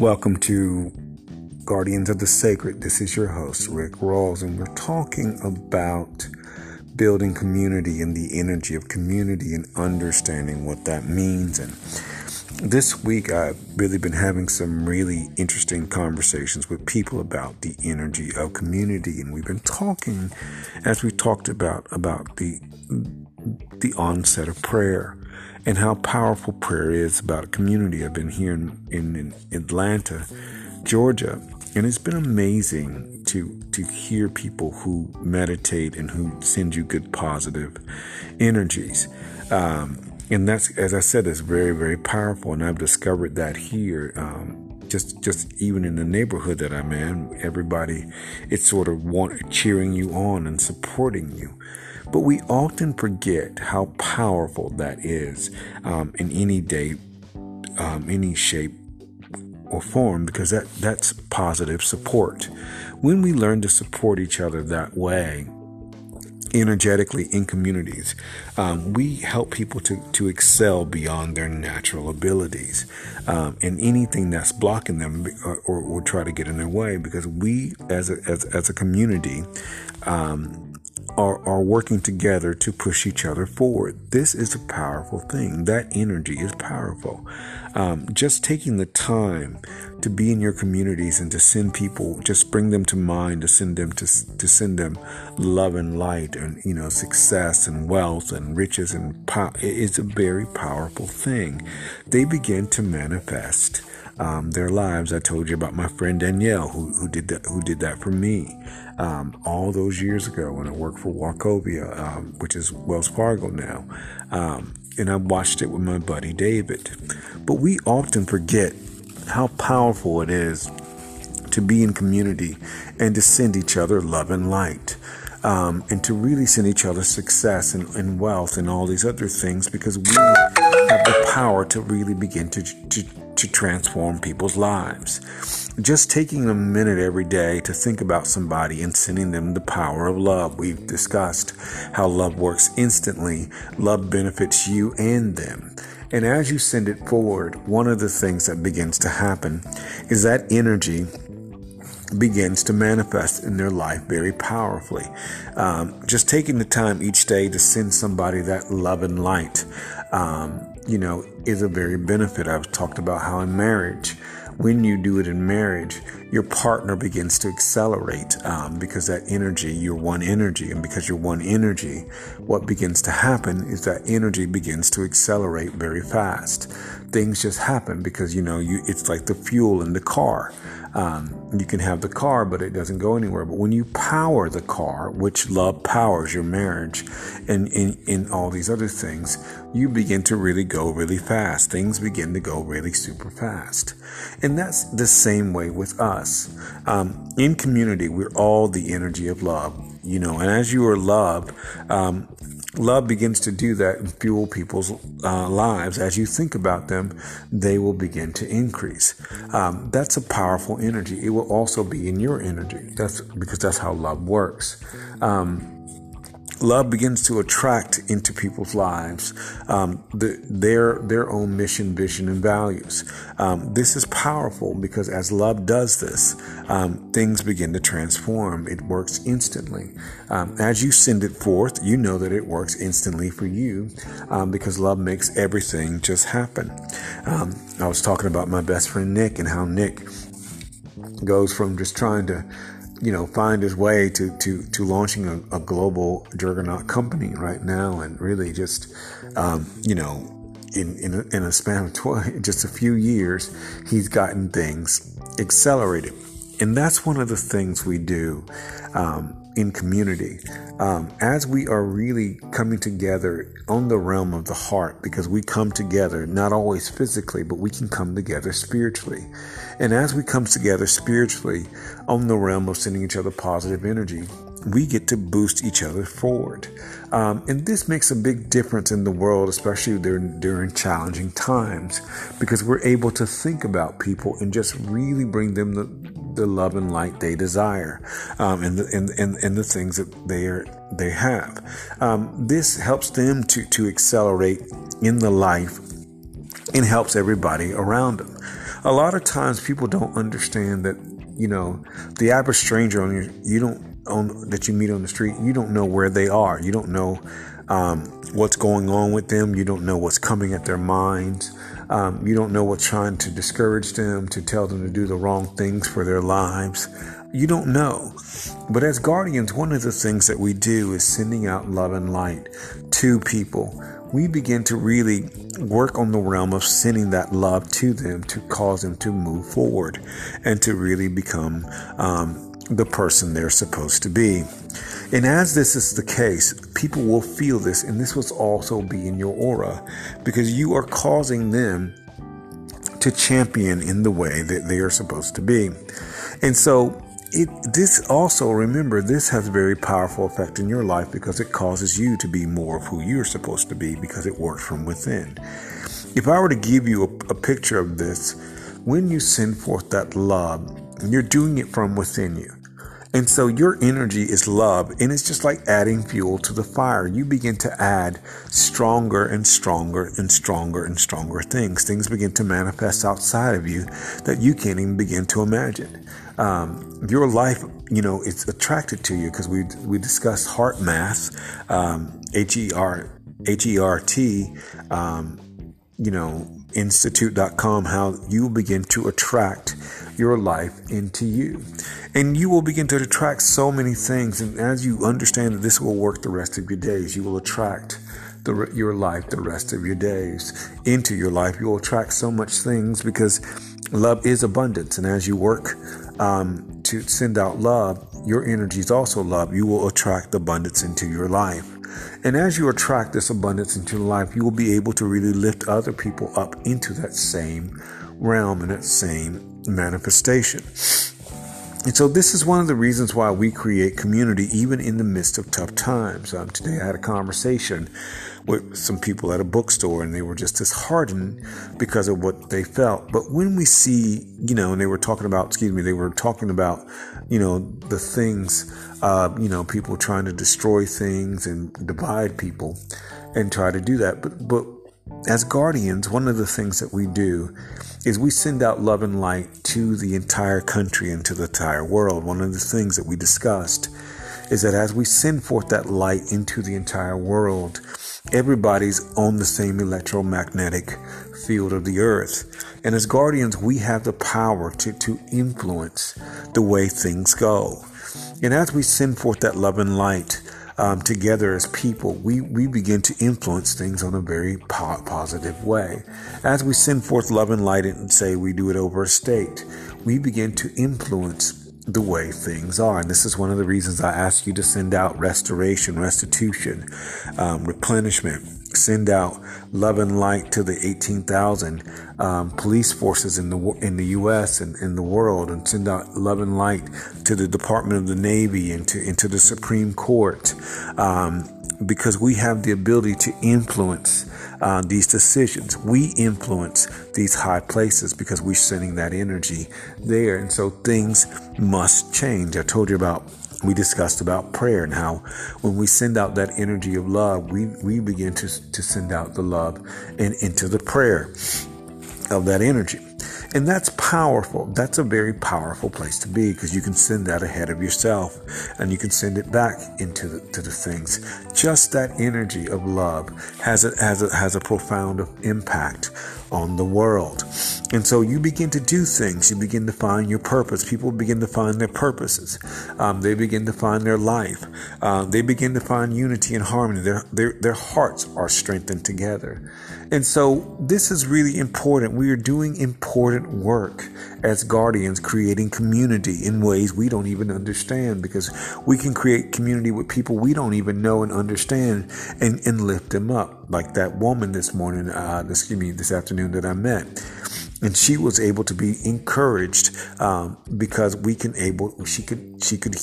Welcome to Guardians of the Sacred. This is your host, Rick Rawls, and we're talking about building community and the energy of community and understanding what that means. And this week, I've really been having some really interesting conversations with people about the energy of community, and we've been talking, as we talked about, about the the onset of prayer and how powerful prayer is about community. I've been here in, in, in Atlanta, Georgia, and it's been amazing to to hear people who meditate and who send you good positive energies. Um, and that's, as I said, it's very, very powerful. And I've discovered that here, um, just, just even in the neighborhood that I'm in, everybody, it's sort of want, cheering you on and supporting you. But we often forget how powerful that is um, in any day, um, any shape or form, because that, that's positive support. When we learn to support each other that way, energetically in communities. Um, we help people to, to excel beyond their natural abilities um, and anything that's blocking them or, or, or, try to get in their way because we as a, as, as a community um, are, are working together to push each other forward. This is a powerful thing. That energy is powerful. Um, just taking the time to be in your communities and to send people, just bring them to mind, to send them to, to send them love and light and, you know, success and wealth and riches and power. It's a very powerful thing. They begin to manifest. Um, their lives. I told you about my friend Danielle, who, who did that, who did that for me um, all those years ago when I worked for Wachovia, um, which is Wells Fargo now. Um, and I watched it with my buddy David. But we often forget how powerful it is to be in community and to send each other love and light. Um, and to really send each other success and, and, wealth and all these other things because we have the power to really begin to, to, to transform people's lives. Just taking a minute every day to think about somebody and sending them the power of love. We've discussed how love works instantly, love benefits you and them. And as you send it forward, one of the things that begins to happen is that energy begins to manifest in their life very powerfully. Um, just taking the time each day to send somebody that love and light, um, you know, is a very benefit. I've talked about how in marriage, when you do it in marriage, your partner begins to accelerate um, because that energy, you're one energy. And because you're one energy, what begins to happen is that energy begins to accelerate very fast. Things just happen because, you know, you, it's like the fuel in the car. Um, you can have the car, but it doesn't go anywhere. But when you power the car, which love powers your marriage and in all these other things, you begin to really go really fast. Things begin to go really super fast. And that's the same way with us. Um, in community, we're all the energy of love, you know, and as you are love, um, love begins to do that and fuel people's uh, lives. As you think about them, they will begin to increase. Um, that's a powerful energy. It will also be in your energy. That's because that's how love works. Um, love begins to attract into people's lives um, the, their their own mission, vision, and values. Um, this is powerful because as love does this, um, things begin to transform. It works instantly. Um, as you send it forth, you know that it works instantly for you um, because love makes everything just happen. Um, I was talking about my best friend Nick and how Nick goes from just trying to you know, find his way to, to, to launching a, a global juggernaut company right now and really just, um, you know, in, in, a, in a span of 20, just a few years, he's gotten things accelerated. And that's one of the things we do um, in community. Um, as we are really coming together on the realm of the heart, because we come together, not always physically, but we can come together spiritually. And as we come together spiritually on the realm of sending each other positive energy, we get to boost each other forward. Um, and this makes a big difference in the world, especially during, during challenging times, because we're able to think about people and just really bring them the, the love and light they desire um, and, the, and, and, and the things that they are they have. Um, this helps them to, to accelerate in the life and helps everybody around them. a lot of times people don't understand that, you know, the average stranger on your, you don't, on, that you meet on the street, you don't know where they are. You don't know um, what's going on with them. You don't know what's coming at their minds. Um, you don't know what's trying to discourage them, to tell them to do the wrong things for their lives. You don't know. But as guardians, one of the things that we do is sending out love and light to people. We begin to really work on the realm of sending that love to them to cause them to move forward and to really become um, the person they're supposed to be. And as this is the case, people will feel this, and this will also be in your aura because you are causing them to champion in the way that they are supposed to be. And so, it, this also, remember, this has a very powerful effect in your life because it causes you to be more of who you're supposed to be because it works from within. If I were to give you a, a picture of this, when you send forth that love, you're doing it from within you. And so your energy is love, and it's just like adding fuel to the fire. You begin to add stronger and stronger and stronger and stronger things. Things begin to manifest outside of you that you can't even begin to imagine. Um, your life, you know, it's attracted to you because we we discussed HeartMath, um, H E R H E R T, um, you know, institute.com, how you begin to attract your life into you. And you will begin to attract so many things. And as you understand that this will work the rest of your days, you will attract the, your life the rest of your days into your life. You will attract so much things because love is abundance. And as you work um, to send out love, your energy is also love. You will attract abundance into your life. And as you attract this abundance into life, you will be able to really lift other people up into that same realm and that same manifestation. And so, this is one of the reasons why we create community even in the midst of tough times. Um, today, I had a conversation with some people at a bookstore, and they were just disheartened because of what they felt. But when we see, you know, and they were talking about, excuse me, they were talking about, you know, the things, uh, you know, people trying to destroy things and divide people and try to do that. But, but as guardians, one of the things that we do is we send out love and light to the entire country and to the entire world. One of the things that we discussed is that as we send forth that light into the entire world, everybody's on the same electromagnetic field of the earth. And as guardians, we have the power to, to influence the way things go. And as we send forth that love and light, um, together as people, we, we begin to influence things on a very po- positive way. As we send forth love and light and say we do it over a state, we begin to influence the way things are. And this is one of the reasons I ask you to send out restoration, restitution, um, replenishment send out love and light to the 18,000 um, police forces in the in the U.S. and in the world, and send out love and light to the Department of the Navy and to into the Supreme Court, um, because we have the ability to influence uh, these decisions. We influence these high places because we're sending that energy there, and so things must change. I told you about we discussed about prayer and how when we send out that energy of love, we, we begin to, to send out the love and into the prayer of that energy. And that's powerful. That's a very powerful place to be because you can send that ahead of yourself and you can send it back into the, to the things. Just that energy of love has a, has a, has a profound impact on the world. And so you begin to do things. You begin to find your purpose. People begin to find their purposes. Um, they begin to find their life. Uh, they begin to find unity and harmony. Their, their, their hearts are strengthened together. And so this is really important. We are doing important work as guardians, creating community in ways we don't even understand because we can create community with people we don't even know and understand and, and lift them up. Like that woman this morning, uh, excuse me, this afternoon that I met and she was able to be encouraged um, because we can able she could she could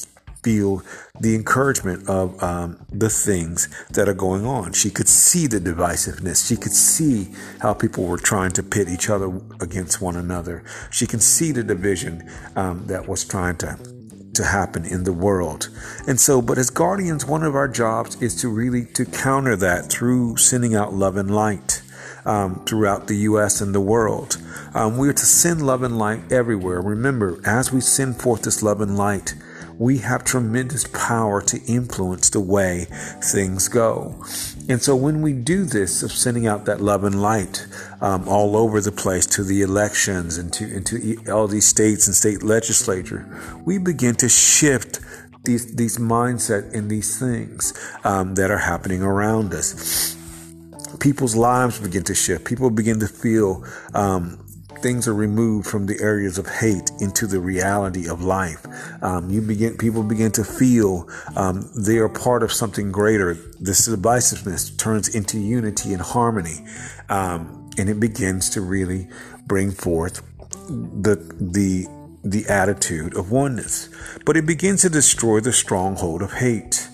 feel the encouragement of um, the things that are going on. She could see the divisiveness. She could see how people were trying to pit each other against one another. She can see the division um, that was trying to to happen in the world. And so, but as guardians, one of our jobs is to really to counter that through sending out love and light um, throughout the U.S. and the world. Um, we are to send love and light everywhere. Remember, as we send forth this love and light, we have tremendous power to influence the way things go. And so when we do this of sending out that love and light um, all over the place to the elections and to, and to all these states and state legislature, we begin to shift these, these mindset and these things um, that are happening around us. People's lives begin to shift. People begin to feel um, things are removed from the areas of hate into the reality of life. Um, you begin, people begin to feel um, they are part of something greater. This divisiveness turns into unity and harmony, um, and it begins to really bring forth the the the attitude of oneness. But it begins to destroy the stronghold of hate.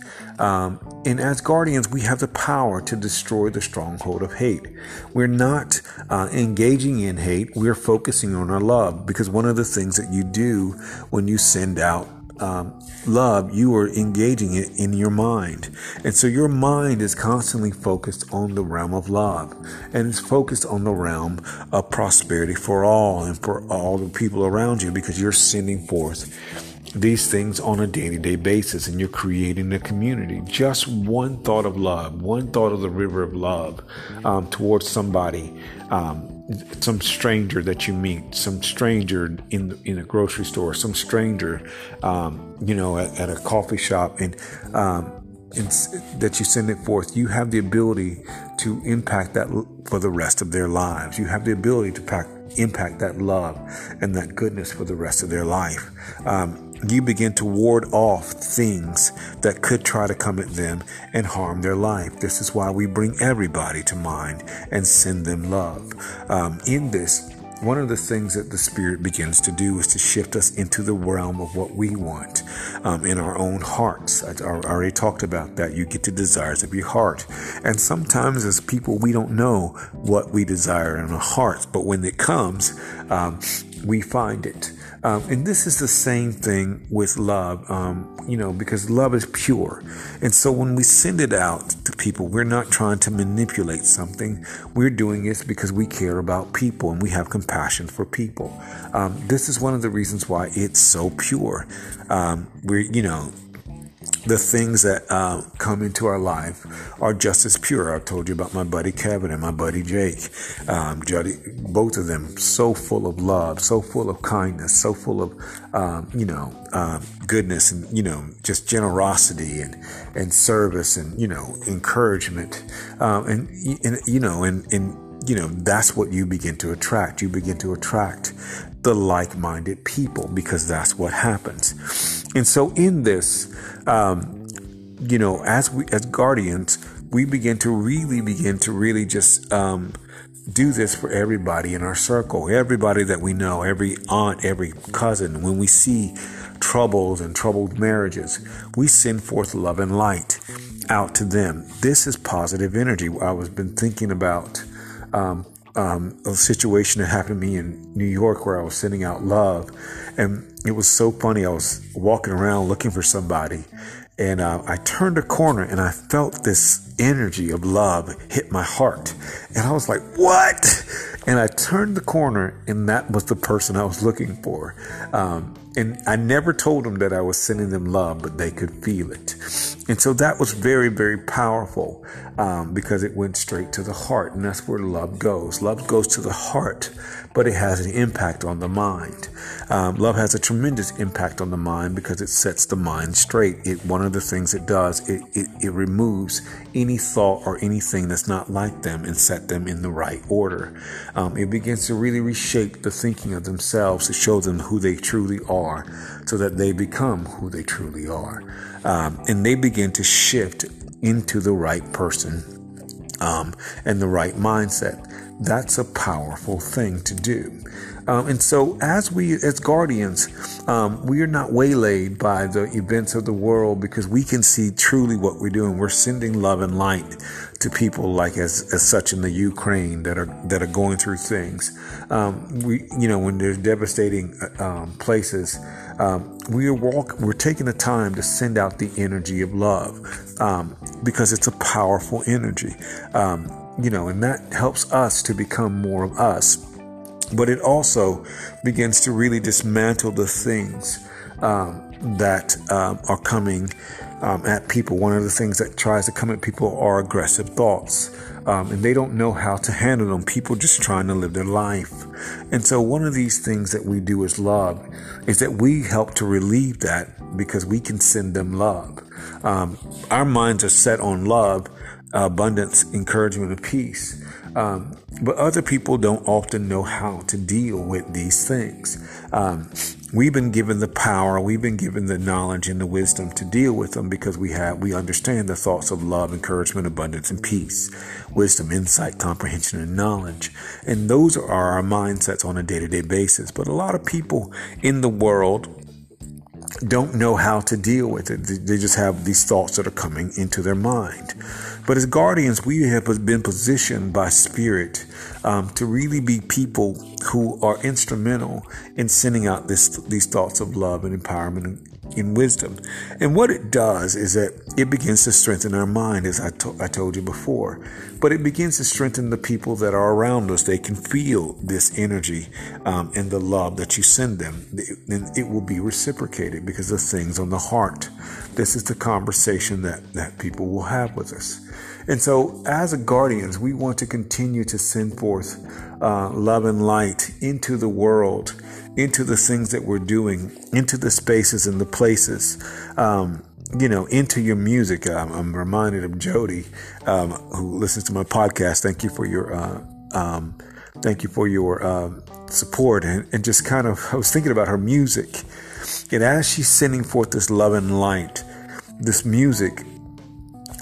Um, and as guardians, we have the power to destroy the stronghold of hate. We're not uh, engaging in hate, we're focusing on our love because one of the things that you do when you send out um, love, you are engaging it in your mind. And so your mind is constantly focused on the realm of love and it's focused on the realm of prosperity for all and for all the people around you because you're sending forth these things on a day to day basis and you're creating a community. Just one thought of love, one thought of the river of love um, towards somebody, um, some stranger that you meet, some stranger in the, in a grocery store, some stranger, um, you know, at, at, a coffee shop, and, um, and that you send it forth. You have the ability to impact that for the rest of their lives. You have the ability to pack, impact that love and that goodness for the rest of their life. Um, you begin to ward off things that could try to come at them and harm their life. This is why we bring everybody to mind and send them love. Um, in this, one of the things that the Spirit begins to do is to shift us into the realm of what we want um, in our own hearts. I, I already talked about that. You get the desires of your heart. And sometimes, as people, we don't know what we desire in our hearts, but when it comes, um, we find it. Um, and this is the same thing with love, um, you know, because love is pure. And so when we send it out to people, we're not trying to manipulate something. We're doing it because we care about people and we have compassion for people. Um, this is one of the reasons why it's so pure. Um, we're, you know, the things that uh, come into our life are just as pure. I've told you about my buddy Kevin and my buddy Jake. Um, both of them so full of love, so full of kindness, so full of, um, you know, uh, goodness and, you know, just generosity and, and service and, you know, encouragement. Um, and, and, you know, and, and, you know, that's what you begin to attract. You begin to attract the like minded people because that's what happens. And so in this, um, you know, as we, as guardians, we begin to really begin to really just, um, do this for everybody in our circle, everybody that we know, every aunt, every cousin. When we see troubles and troubled marriages, we send forth love and light out to them. This is positive energy. I was been thinking about um, um, a situation that happened to me in New York where I was sending out love. And it was so funny. I was walking around looking for somebody and uh, I turned a corner and I felt this energy of love hit my heart. And I was like, what? And I turned the corner and that was the person I was looking for. Um, and I never told them that I was sending them love, but they could feel it. And so that was very, very powerful um, because it went straight to the heart. And that's where love goes. Love goes to the heart, but it has an impact on the mind. Um, love has a tremendous impact on the mind because it sets the mind straight. It one of the things it does it, it, it removes thought or anything that's not like them and set them in the right order. Um, it begins to really reshape the thinking of themselves to show them who they truly are, so that they become who they truly are, um, and they begin to shift into the right person um, and the right mindset. That's a powerful thing to do. Um, and so, as we, as guardians, um, we are not waylaid by the events of the world because we can see truly what we're doing. We're sending love and light to people like as, as such in the Ukraine that are that are going through things. Um, we, you know, when there's devastating uh, um, places, um, we are walk. We're taking the time to send out the energy of love um, because it's a powerful energy you know, and that helps us to become more of us. But it also begins to really dismantle the things um, that um, are coming um, at people. One of the things that tries to come at people are aggressive thoughts. Um, and they don't know how to handle them. People just trying to live their life. And so, one of these things that we do as love is that we help to relieve that because we can send them love. Um, our minds are set on love, abundance, encouragement, and peace. Um, but other people don't often know how to deal with these things. Um, we've been given the power, we've been given the knowledge and the wisdom to deal with them because we have we understand the thoughts of love, encouragement, abundance, and peace, wisdom, insight, comprehension, and knowledge. And those are our mindsets on a day-to-day basis. But a lot of people in the world don't know how to deal with it. They just have these thoughts that are coming into their mind. But as guardians, we have been positioned by Spirit um, to really be people who are instrumental in sending out this, these thoughts of love and empowerment in wisdom. And what it does is that it begins to strengthen our mind, as I, to- I told you before. But it begins to strengthen the people that are around us. They can feel this energy um, and the love that you send them. And it will be reciprocated because of things on the heart. This is the conversation that, that people will have with us. And so, as guardians, we want to continue to send forth uh, love and light into the world into the things that we're doing, into the spaces and the places, um, you know, into your music. Um, I'm reminded of Jody, um, who listens to my podcast. Thank you for your, uh, um, thank you for your uh, support, and, and just kind of, I was thinking about her music, and as she's sending forth this love and light, this music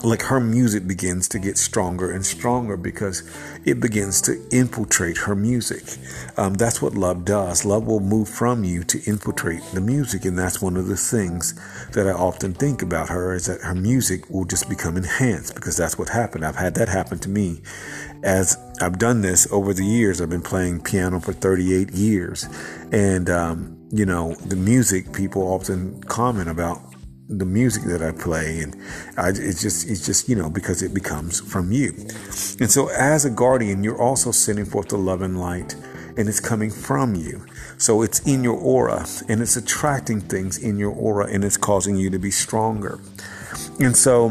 like her music begins to get stronger and stronger because it begins to infiltrate her music. Um, that's what love does. Love will move from you to infiltrate the music, and that's one of the things that I often think about her is that her music will just become enhanced because that's what happened. I've had that happen to me as I've done this over the years. I've been playing piano for 38 years, and um, you know the music people often comment about the music that I play, and I, it's just it's just you know because it becomes from you. And so, as a guardian, you're also sending forth the love and light, and it's coming from you. So it's in your aura, and it's attracting things in your aura, and it's causing you to be stronger. And so,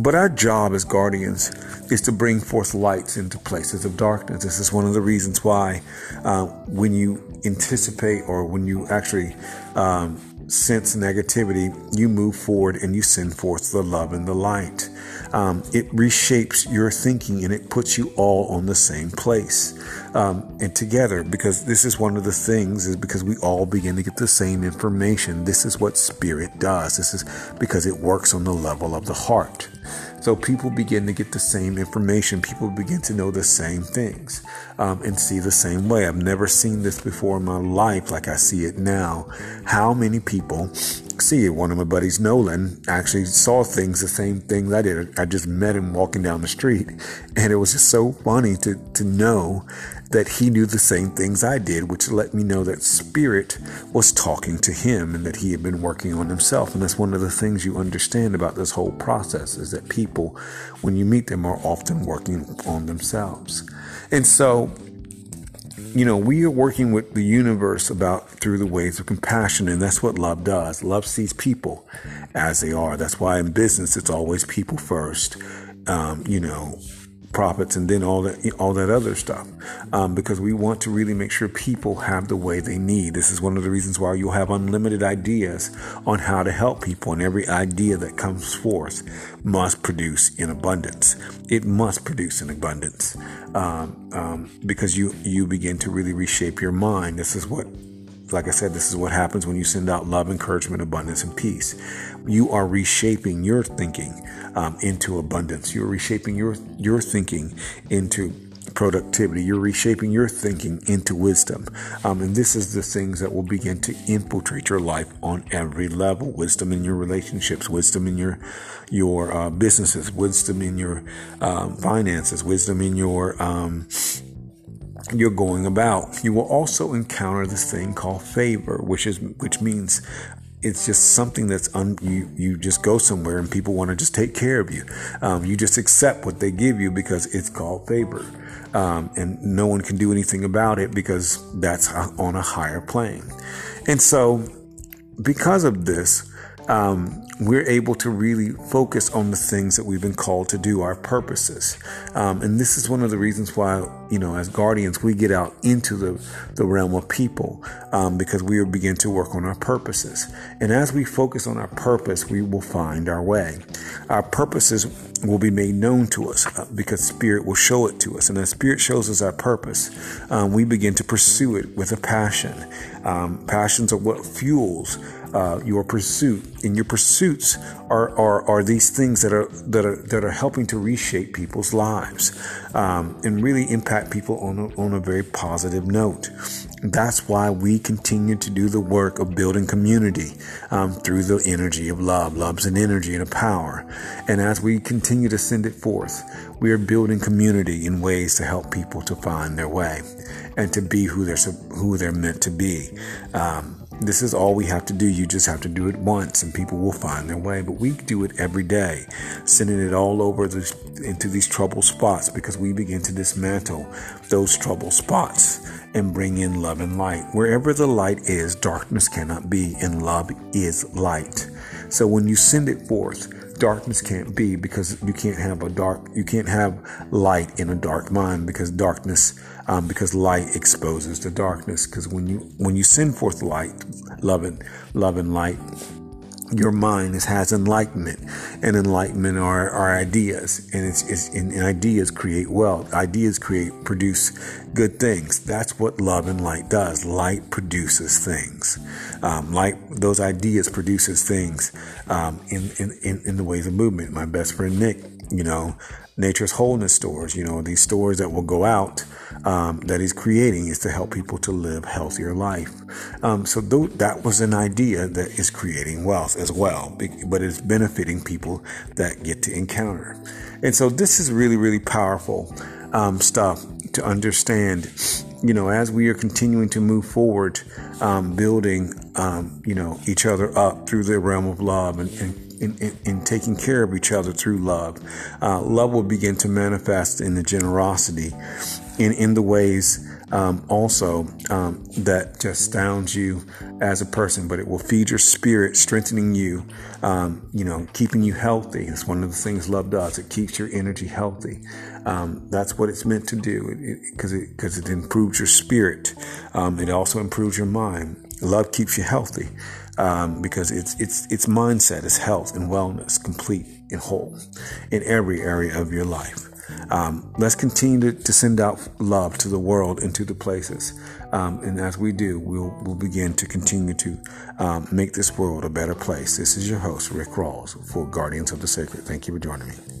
but our job as guardians is to bring forth lights into places of darkness. This is one of the reasons why, uh, when you anticipate or when you actually um, sense negativity, you move forward and you send forth the love and the light. Um, it reshapes your thinking and it puts you all on the same place um, and together because this is one of the things is because we all begin to get the same information. This is what spirit does. This is because it works on the level of the heart. So people begin to get the same information. People begin to know the same things um, and see the same way. I've never seen this before in my life like I see it now. How many people see it? One of my buddies, Nolan, actually saw things the same thing I did. I just met him walking down the street, and it was just so funny to to know that he knew the same things I did, which let me know that spirit was talking to him and that he had been working on himself. And that's one of the things you understand about this whole process is that people, when you meet them, are often working on themselves. And so, you know, we are working with the universe about through the ways of compassion, and that's what love does. Love sees people as they are. That's why in business, it's always people first. Um, you know, profits and then all that all that other stuff. Um, because we want to really make sure people have the way they need. This is one of the reasons why you'll have unlimited ideas on how to help people and every idea that comes forth must produce in abundance. It must produce in abundance. Um, um, because you you begin to really reshape your mind. This is what like I said, this is what happens when you send out love, encouragement, abundance, and peace. You are reshaping your thinking um, into abundance. You're reshaping your your thinking into productivity. You're reshaping your thinking into wisdom. Um, and this is the things that will begin to infiltrate your life on every level. Wisdom in your relationships, wisdom in your your uh, businesses, wisdom in your um, finances, wisdom in your um, you're going about. You will also encounter this thing called favor, which is which means it's just something that's un, you you just go somewhere and people want to just take care of you. Um, you just accept what they give you because it's called favor, um, and no one can do anything about it because that's on a higher plane. And so, because of this, um, we're able to really focus on the things that we've been called to do, our purposes. Um, and this is one of the reasons why, you know, as guardians, we get out into the, the realm of people um, because we begin to work on our purposes. And as we focus on our purpose, we will find our way. Our purposes will be made known to us uh, because Spirit will show it to us. And as Spirit shows us our purpose, um, we begin to pursue it with a passion. Um, passions are what fuels uh, your pursuit. And your pursuits are, are, are these things that are, that are, that are helping to reshape people's lives um, and really impact people on a, on a very positive note. That's why we continue to do the work of building community um, through the energy of love. Love's an energy and a power. And as we continue to send it forth, we are building community in ways to help people to find their way and to be who they're who they're meant to be. Um, this is all we have to do. You just have to do it once and people will find their way. But we do it every day, sending it all over the, into these trouble spots because we begin to dismantle those trouble spots and bring in love and light. Wherever the light is, darkness cannot be, and love is light. So when you send it forth, darkness can't be because you can't have a dark you can't have light in a dark mind because darkness um, because light exposes the darkness because when you when you send forth light love and love and light your mind has enlightenment and enlightenment are, are ideas and it's, it's and ideas create wealth. Ideas create produce good things. That's what love and light does. Light produces things. Um, light those ideas produces things um, in, in, in the ways of movement. My best friend nick you know nature's wholeness stores you know these stores that will go out um, that he's creating is to help people to live healthier life. Um, so th- that was an idea that is creating wealth as well, but it's benefiting people that get to encounter. And so this is really, really powerful um, stuff to understand. You know, as we are continuing to move forward, um, building, um, you know, each other up through the realm of love and, and in, in, in, taking care of each other through love. Uh, love will begin to manifest in the generosity in, in the ways um, also um, that just astounds you as a person, but it will feed your spirit, strengthening you, um, you know, keeping you healthy. It's one of the things love does. It keeps your energy healthy. Um, that's what it's meant to do because it, because it, it, improves your spirit. Um, it also improves your mind. Love keeps you healthy. Um, because its its its mindset is health and wellness, complete and whole, in every area of your life. Um, let's continue to, to, send out love to the world and to the places. Um, and as we do, we'll, we'll begin to continue to um, make this world a better place. This is your host, Rick Rawls, for Guardians of the Sacred. Thank you for joining me.